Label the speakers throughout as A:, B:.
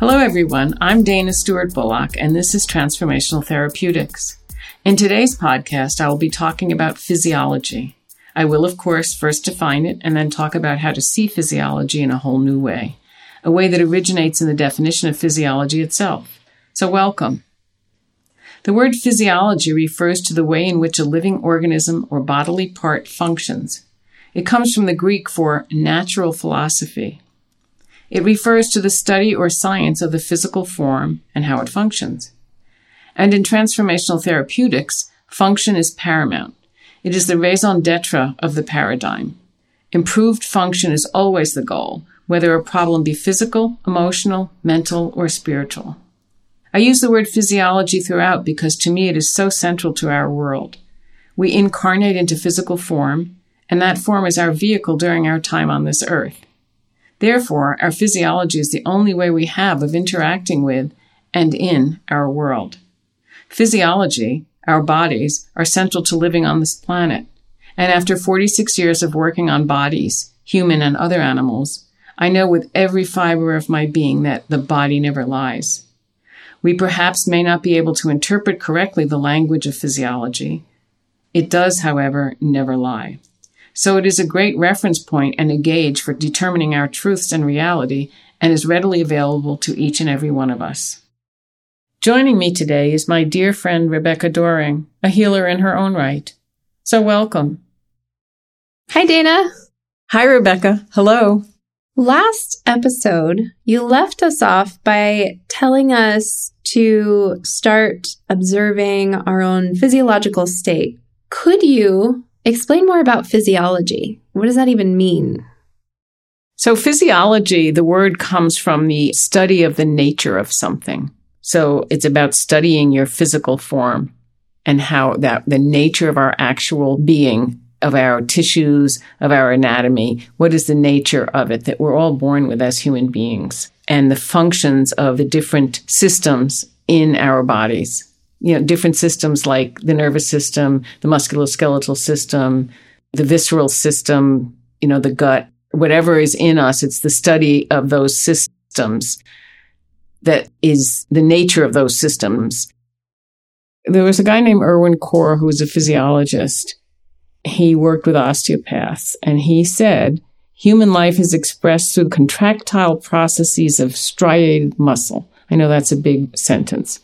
A: Hello, everyone. I'm Dana Stewart Bullock, and this is Transformational Therapeutics. In today's podcast, I will be talking about physiology. I will, of course, first define it and then talk about how to see physiology in a whole new way, a way that originates in the definition of physiology itself. So, welcome. The word physiology refers to the way in which a living organism or bodily part functions. It comes from the Greek for natural philosophy. It refers to the study or science of the physical form and how it functions. And in transformational therapeutics, function is paramount. It is the raison d'etre of the paradigm. Improved function is always the goal, whether a problem be physical, emotional, mental, or spiritual. I use the word physiology throughout because to me it is so central to our world. We incarnate into physical form, and that form is our vehicle during our time on this earth. Therefore, our physiology is the only way we have of interacting with and in our world. Physiology, our bodies, are central to living on this planet. And after 46 years of working on bodies, human and other animals, I know with every fiber of my being that the body never lies. We perhaps may not be able to interpret correctly the language of physiology. It does, however, never lie. So it is a great reference point and a gauge for determining our truths and reality and is readily available to each and every one of us. Joining me today is my dear friend Rebecca Doring, a healer in her own right. So welcome.
B: Hi, Dana.
A: Hi, Rebecca. Hello.
B: Last episode, you left us off by telling us to start observing our own physiological state. Could you Explain more about physiology. What does that even mean?
A: So, physiology, the word comes from the study of the nature of something. So, it's about studying your physical form and how that the nature of our actual being, of our tissues, of our anatomy, what is the nature of it that we're all born with as human beings, and the functions of the different systems in our bodies you know, different systems like the nervous system, the musculoskeletal system, the visceral system, you know, the gut, whatever is in us, it's the study of those systems that is the nature of those systems. There was a guy named Irvin Korr who was a physiologist. He worked with osteopaths and he said, human life is expressed through contractile processes of striated muscle. I know that's a big sentence.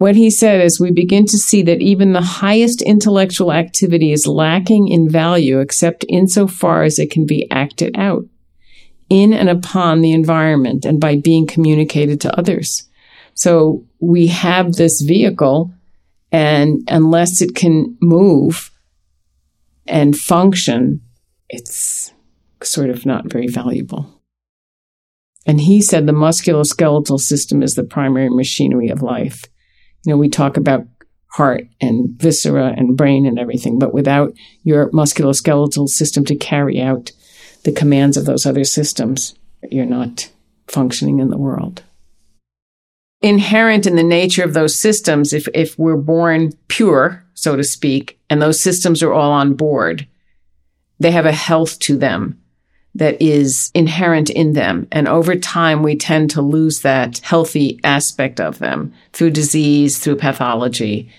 A: What he said is we begin to see that even the highest intellectual activity is lacking in value except insofar as it can be acted out in and upon the environment and by being communicated to others. So we have this vehicle and unless it can move and function, it's sort of not very valuable. And he said the musculoskeletal system is the primary machinery of life. You know, we talk about heart and viscera and brain and everything, but without your musculoskeletal system to carry out the commands of those other systems, you're not functioning in the world. Inherent in the nature of those systems, if, if we're born pure, so to speak, and those systems are all on board, they have a health to them that is inherent in them. And over time, we tend to lose that healthy aspect of them through disease, through pathology,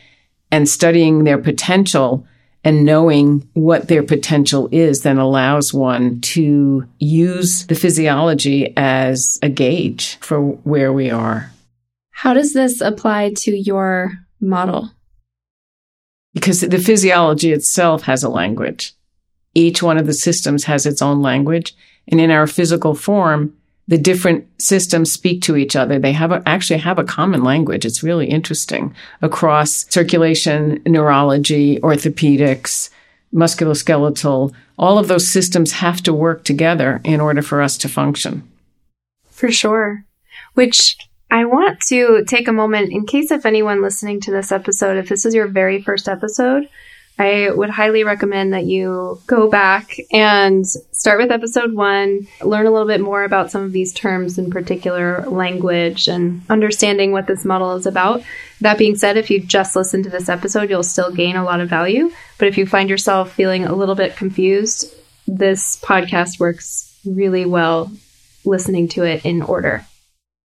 A: and studying their potential and knowing what their potential is then allows one to use the physiology as a gauge for where we are.
B: How does this apply to your model?
A: Because the physiology itself has a language. Each one of the systems has its own language. And in our physical form, the different systems speak to each other. They have a, actually have a common language. It's really interesting across circulation, neurology, orthopedics, musculoskeletal. All of those systems have to work together in order for us to function.
B: For sure. Which I want to take a moment in case if anyone listening to this episode, if this is your very first episode, I would highly recommend that you go back and start with episode one, learn a little bit more about some of these terms in particular, language, and understanding what this model is about. That being said, if you just listen to this episode, you'll still gain a lot of value. But if you find yourself feeling a little bit confused, this podcast works really well listening to it in order.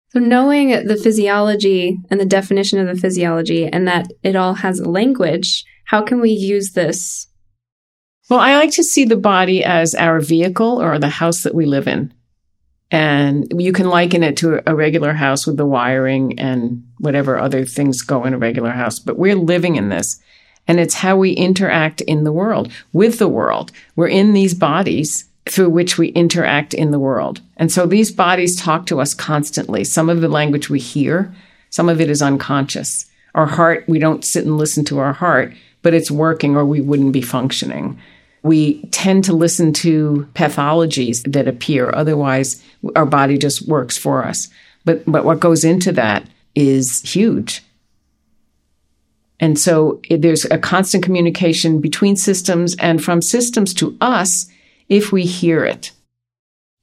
B: So, knowing the physiology and the definition of the physiology and that it all has language, how can we use this?
A: Well, I like to see the body as our vehicle or the house that we live in. And you can liken it to a regular house with the wiring and whatever other things go in a regular house. But we're living in this. And it's how we interact in the world, with the world. We're in these bodies through which we interact in the world. And so these bodies talk to us constantly. Some of the language we hear, some of it is unconscious. Our heart, we don't sit and listen to our heart, but it's working or we wouldn't be functioning. We tend to listen to pathologies that appear. Otherwise, our body just works for us. But, but what goes into that is huge. And so it, there's a constant communication between systems and from systems to us if we hear it.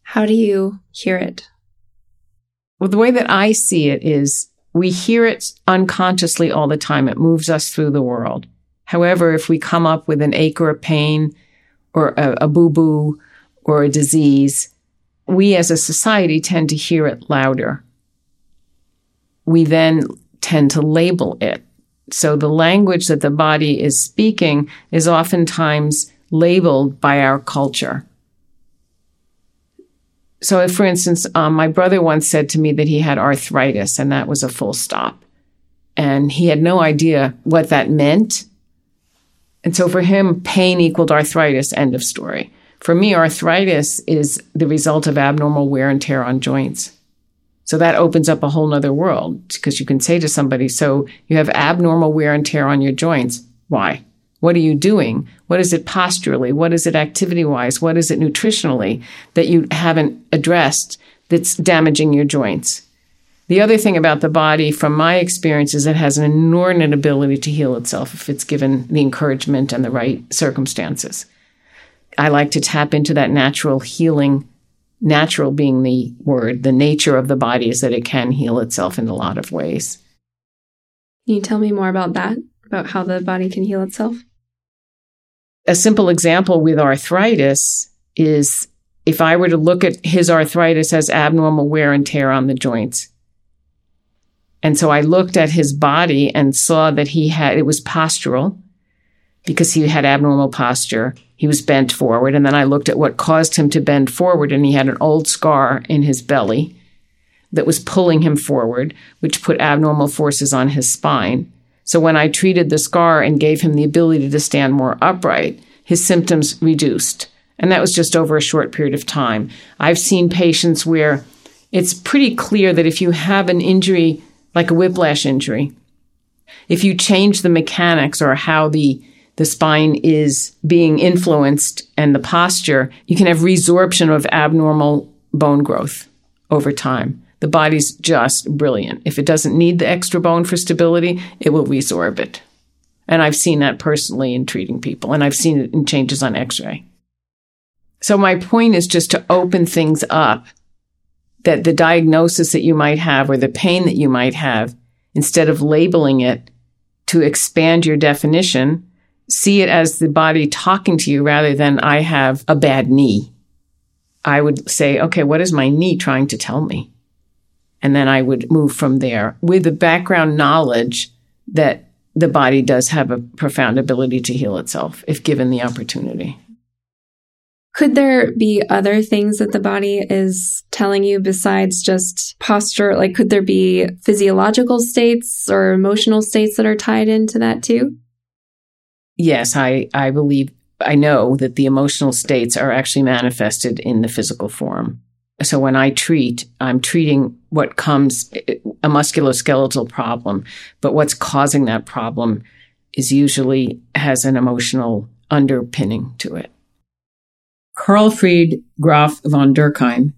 B: How do you hear it?
A: Well, the way that I see it is we hear it unconsciously all the time. It moves us through the world. However, if we come up with an ache or a pain or a, a boo boo or a disease, we as a society tend to hear it louder. We then tend to label it. So the language that the body is speaking is oftentimes labeled by our culture. So, if, for instance, um, my brother once said to me that he had arthritis, and that was a full stop. And he had no idea what that meant. And so, for him, pain equaled arthritis, end of story. For me, arthritis is the result of abnormal wear and tear on joints. So that opens up a whole nother world because you can say to somebody, so you have abnormal wear and tear on your joints. Why? What are you doing? What is it posturally? What is it activity wise? What is it nutritionally that you haven't addressed that's damaging your joints? The other thing about the body, from my experience, is it has an inordinate ability to heal itself if it's given the encouragement and the right circumstances. I like to tap into that natural healing, natural being the word. The nature of the body is that it can heal itself in a lot of ways.
B: Can you tell me more about that? About how the body can heal itself?
A: a simple example with arthritis is if I were to look at his arthritis as abnormal wear and tear on the joints. And so I looked at his body and saw that he had, it was postural because he had abnormal posture. He was bent forward. And then I looked at what caused him to bend forward and he had an old scar in his belly that was pulling him forward, which put abnormal forces on his spine. So when I treated the scar and gave him the ability to stand more upright, his symptoms reduced. And that was just over a short period of time. I've seen patients where it's pretty clear that if you have an injury like a whiplash injury, if you change the mechanics or how the the spine is being influenced and the posture, you can have resorption of abnormal bone growth over time. The body's just brilliant. If it doesn't need the extra bone for stability, it will resorb it. And I've seen that personally in treating people, and I've seen it in changes on x ray. So, my point is just to open things up that the diagnosis that you might have or the pain that you might have, instead of labeling it to expand your definition, see it as the body talking to you rather than I have a bad knee. I would say, okay, what is my knee trying to tell me? And then I would move from there with the background knowledge that the body does have a profound ability to heal itself if given the opportunity.
B: Could there be other things that the body is telling you besides just posture? Like, could there be physiological states or emotional states that are tied into that too?
A: Yes, I, I believe, I know that the emotional states are actually manifested in the physical form. So when I treat, I'm treating what comes a musculoskeletal problem, but what's causing that problem is usually has an emotional underpinning to it. Carl Fried Graf von Durkheim,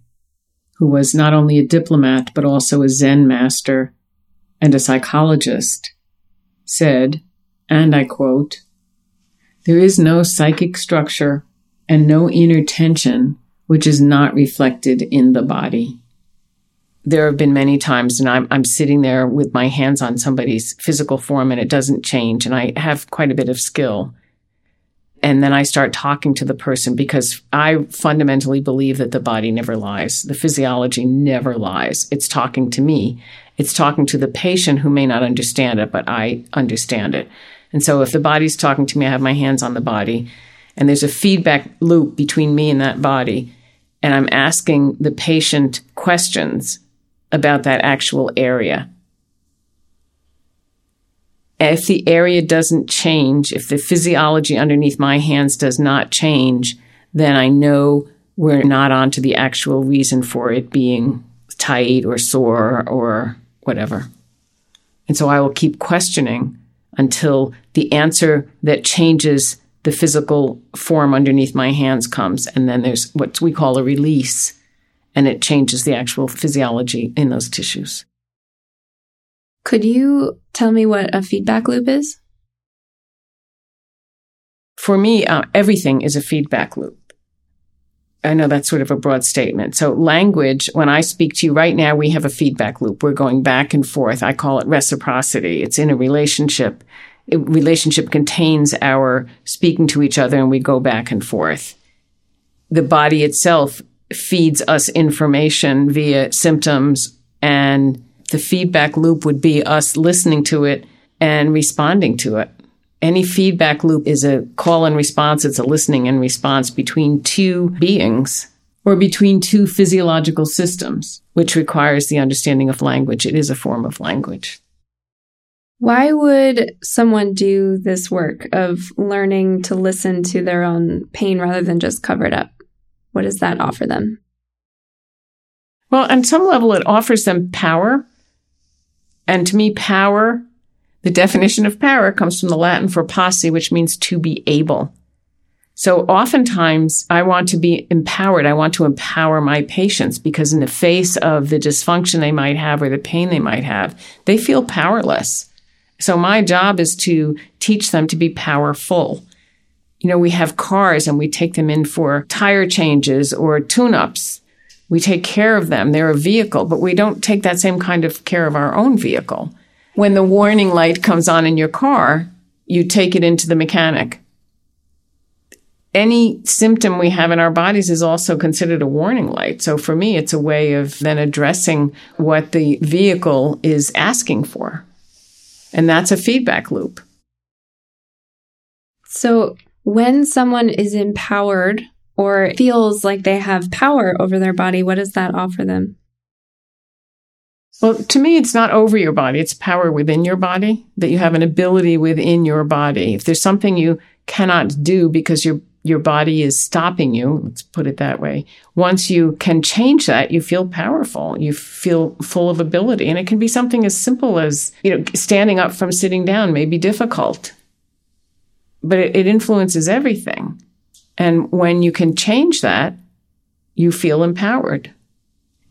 A: who was not only a diplomat but also a Zen master and a psychologist, said, and I quote, There is no psychic structure and no inner tension which is not reflected in the body. There have been many times, and I'm, I'm sitting there with my hands on somebody's physical form and it doesn't change, and I have quite a bit of skill. And then I start talking to the person because I fundamentally believe that the body never lies. The physiology never lies. It's talking to me. It's talking to the patient who may not understand it, but I understand it. And so if the body's talking to me, I have my hands on the body and there's a feedback loop between me and that body. And I'm asking the patient questions about that actual area. If the area doesn't change, if the physiology underneath my hands does not change, then I know we're not on to the actual reason for it being tight or sore or whatever. And so I will keep questioning until the answer that changes the physical form underneath my hands comes. And then there's what we call a release, and it changes the actual physiology in those tissues.
B: Could you tell me what a feedback loop is?
A: For me, uh, everything is a feedback loop. I know that's sort of a broad statement. So language, when I speak to you right now, we have a feedback loop. We're going back and forth. I call it reciprocity. It's in a relationship. A relationship contains our speaking to each other and we go back and forth. The body itself feeds us information via symptoms and the feedback loop would be us listening to it and responding to it. Any feedback loop is a call and response. It's a listening and response between two beings or between two physiological systems, which requires the understanding of language. It is a form of language.
B: Why would someone do this work of learning to listen to their own pain rather than just cover it up? What does that offer them?
A: Well, on some level, it offers them power. And to me, power the definition of power comes from the Latin for posse, which means to be able. So oftentimes I want to be empowered. I want to empower my patients because in the face of the dysfunction they might have or the pain they might have, they feel powerless. So my job is to teach them to be powerful. You know, we have cars and we take them in for tire changes or tune ups. We take care of them. They're a vehicle, but we don't take that same kind of care of our own vehicle. When the warning light comes on in your car, you take it into the mechanic. Any symptom we have in our bodies is also considered a warning light. So for me, it's a way of then addressing what the vehicle is asking for. And that's a feedback loop.
B: So when someone is empowered or feels like they have power over their body, what does that offer them?
A: Well, to me, it's not over your body. It's power within your body that you have an ability within your body. If there's something you cannot do because your your body is stopping you, let's put it that way. Once you can change that, you feel powerful. You feel full of ability. And it can be something as simple as, you know, standing up from sitting down may be difficult, but it, it influences everything. And when you can change that, you feel empowered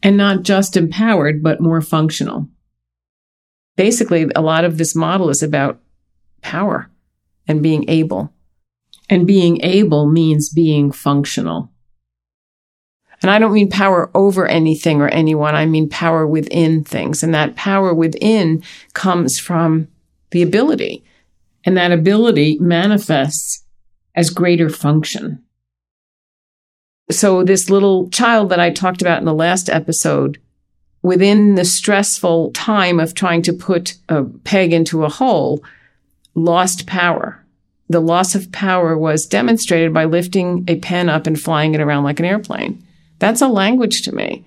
A: and not just empowered, but more functional. Basically, a lot of this model is about power and being able. And being able means being functional. And I don't mean power over anything or anyone. I mean power within things. And that power within comes from the ability. And that ability manifests as greater function. So this little child that I talked about in the last episode, within the stressful time of trying to put a peg into a hole, lost power. The loss of power was demonstrated by lifting a pen up and flying it around like an airplane. That's a language to me.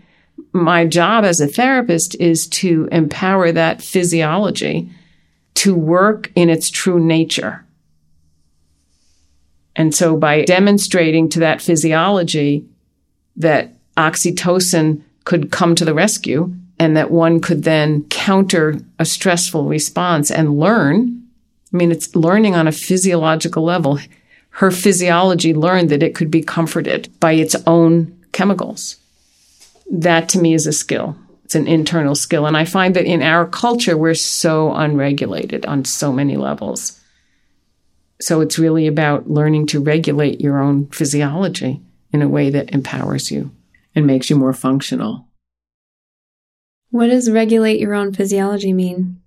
A: My job as a therapist is to empower that physiology to work in its true nature. And so by demonstrating to that physiology that oxytocin could come to the rescue and that one could then counter a stressful response and learn. I mean, it's learning on a physiological level. Her physiology learned that it could be comforted by its own chemicals. That to me is a skill. It's an internal skill. And I find that in our culture, we're so unregulated on so many levels. So it's really about learning to regulate your own physiology in a way that empowers you and makes you more functional.
B: What does regulate your own physiology mean?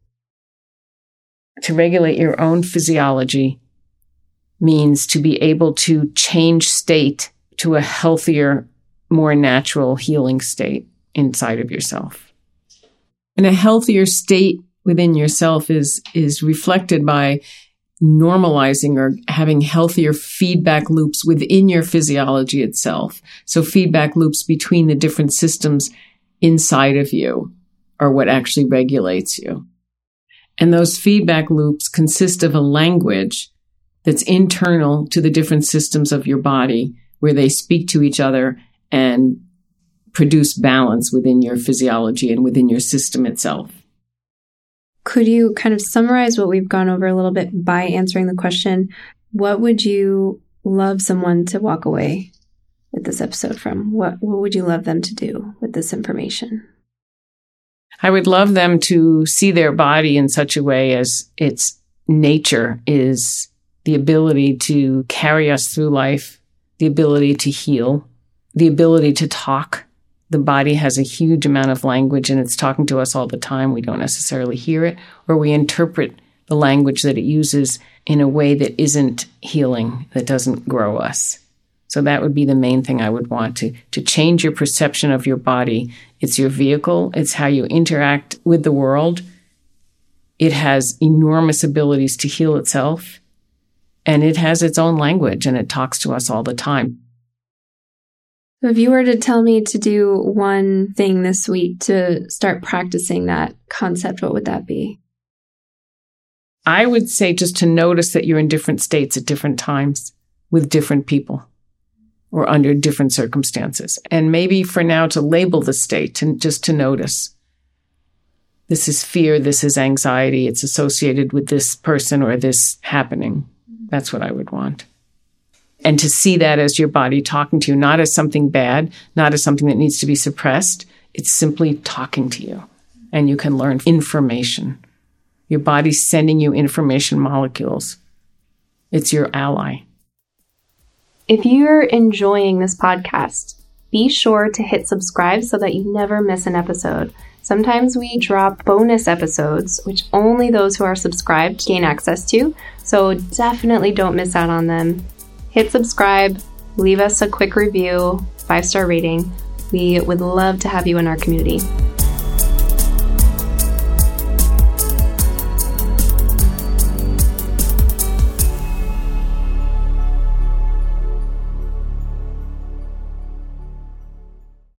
A: To regulate your own physiology means to be able to change state to a healthier, more natural healing state inside of yourself. And a healthier state within yourself is, is reflected by normalizing or having healthier feedback loops within your physiology itself. So feedback loops between the different systems inside of you are what actually regulates you. And those feedback loops consist of a language that's internal to the different systems of your body where they speak to each other and produce balance within your physiology and within your system itself.
B: Could you kind of summarize what we've gone over a little bit by answering the question? What would you love someone to walk away with this episode from? What, what would you love them to do with this information?
A: I would love them to see their body in such a way as its nature is the ability to carry us through life, the ability to heal, the ability to talk. The body has a huge amount of language and it's talking to us all the time. We don't necessarily hear it or we interpret the language that it uses in a way that isn't healing, that doesn't grow us. So that would be the main thing I would want to, to change your perception of your body. It's your vehicle. It's how you interact with the world. It has enormous abilities to heal itself and it has its own language and it talks to us all the time.
B: If you were to tell me to do one thing this week to start practicing that concept, what would that be?
A: I would say just to notice that you're in different states at different times with different people or under different circumstances. And maybe for now to label the state and just to notice. This is fear, this is anxiety, it's associated with this person or this happening. That's what I would want. And to see that as your body talking to you, not as something bad, not as something that needs to be suppressed. It's simply talking to you. And you can learn information. Your body's sending you information molecules. It's your ally.
B: If you're enjoying this podcast, be sure to hit subscribe so that you never miss an episode. Sometimes we drop bonus episodes, which only those who are subscribed gain access to, so definitely don't miss out on them. Hit subscribe, leave us a quick review, five star rating. We would love to have you in our community.